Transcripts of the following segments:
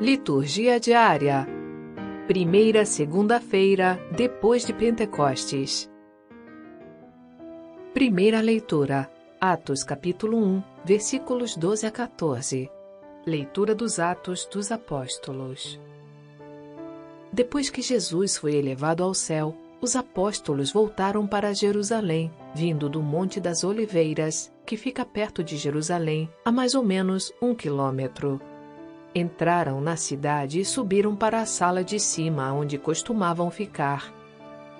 Liturgia diária. Primeira segunda-feira depois de Pentecostes. Primeira leitura. Atos capítulo 1, versículos 12 a 14. Leitura dos Atos dos Apóstolos. Depois que Jesus foi elevado ao céu, os apóstolos voltaram para Jerusalém, vindo do Monte das Oliveiras, que fica perto de Jerusalém, a mais ou menos um quilômetro. Entraram na cidade e subiram para a sala de cima, onde costumavam ficar.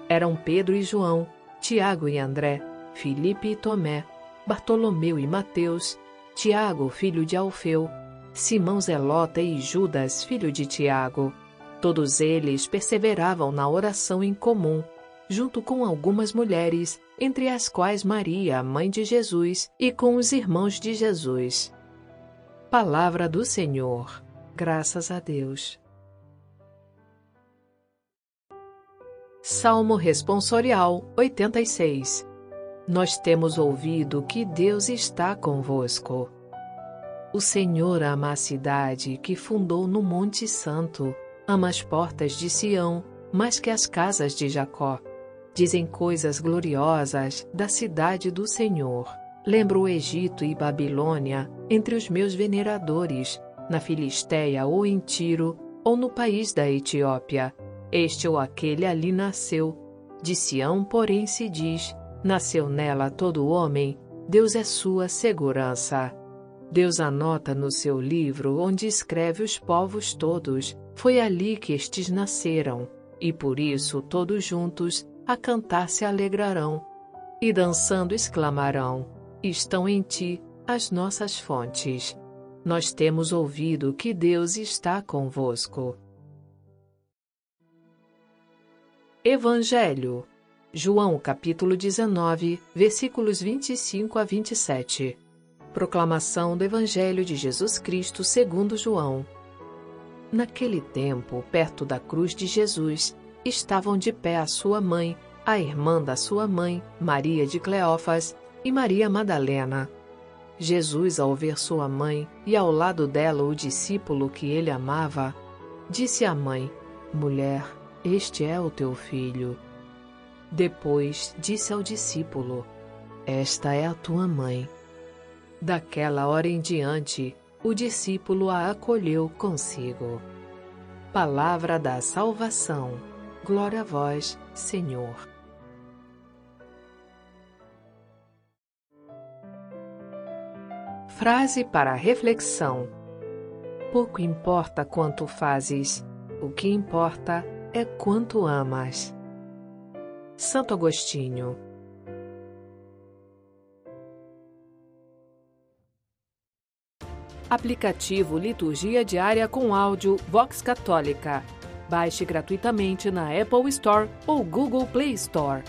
Eram Pedro e João, Tiago e André, Filipe e Tomé, Bartolomeu e Mateus, Tiago, filho de Alfeu, Simão Zelota e Judas, filho de Tiago. Todos eles perseveravam na oração em comum, junto com algumas mulheres, entre as quais Maria, mãe de Jesus, e com os irmãos de Jesus. Palavra do Senhor. Graças a Deus. Salmo Responsorial 86 Nós temos ouvido que Deus está convosco. O Senhor ama a cidade que fundou no Monte Santo, ama as portas de Sião, mais que as casas de Jacó. Dizem coisas gloriosas da cidade do Senhor. Lembro o Egito e Babilônia entre os meus veneradores, na Filisteia ou em Tiro, ou no país da Etiópia. Este ou aquele ali nasceu. De Sião, porém, se diz: nasceu nela todo homem, Deus é sua segurança. Deus anota no seu livro onde escreve os povos todos. Foi ali que estes nasceram, e por isso todos juntos a cantar se alegrarão, e dançando exclamarão: estão em ti as nossas fontes. Nós temos ouvido que Deus está convosco. Evangelho. João capítulo 19, versículos 25 a 27. Proclamação do Evangelho de Jesus Cristo segundo João. Naquele tempo, perto da cruz de Jesus, estavam de pé a sua mãe, a irmã da sua mãe, Maria de Cleófas, e Maria Madalena. Jesus, ao ver sua mãe e ao lado dela o discípulo que ele amava, disse à mãe: Mulher, este é o teu filho. Depois disse ao discípulo: Esta é a tua mãe. Daquela hora em diante, o discípulo a acolheu consigo. Palavra da salvação. Glória a vós, Senhor. Frase para reflexão: Pouco importa quanto fazes, o que importa é quanto amas. Santo Agostinho. Aplicativo Liturgia Diária com áudio Vox Católica. Baixe gratuitamente na Apple Store ou Google Play Store.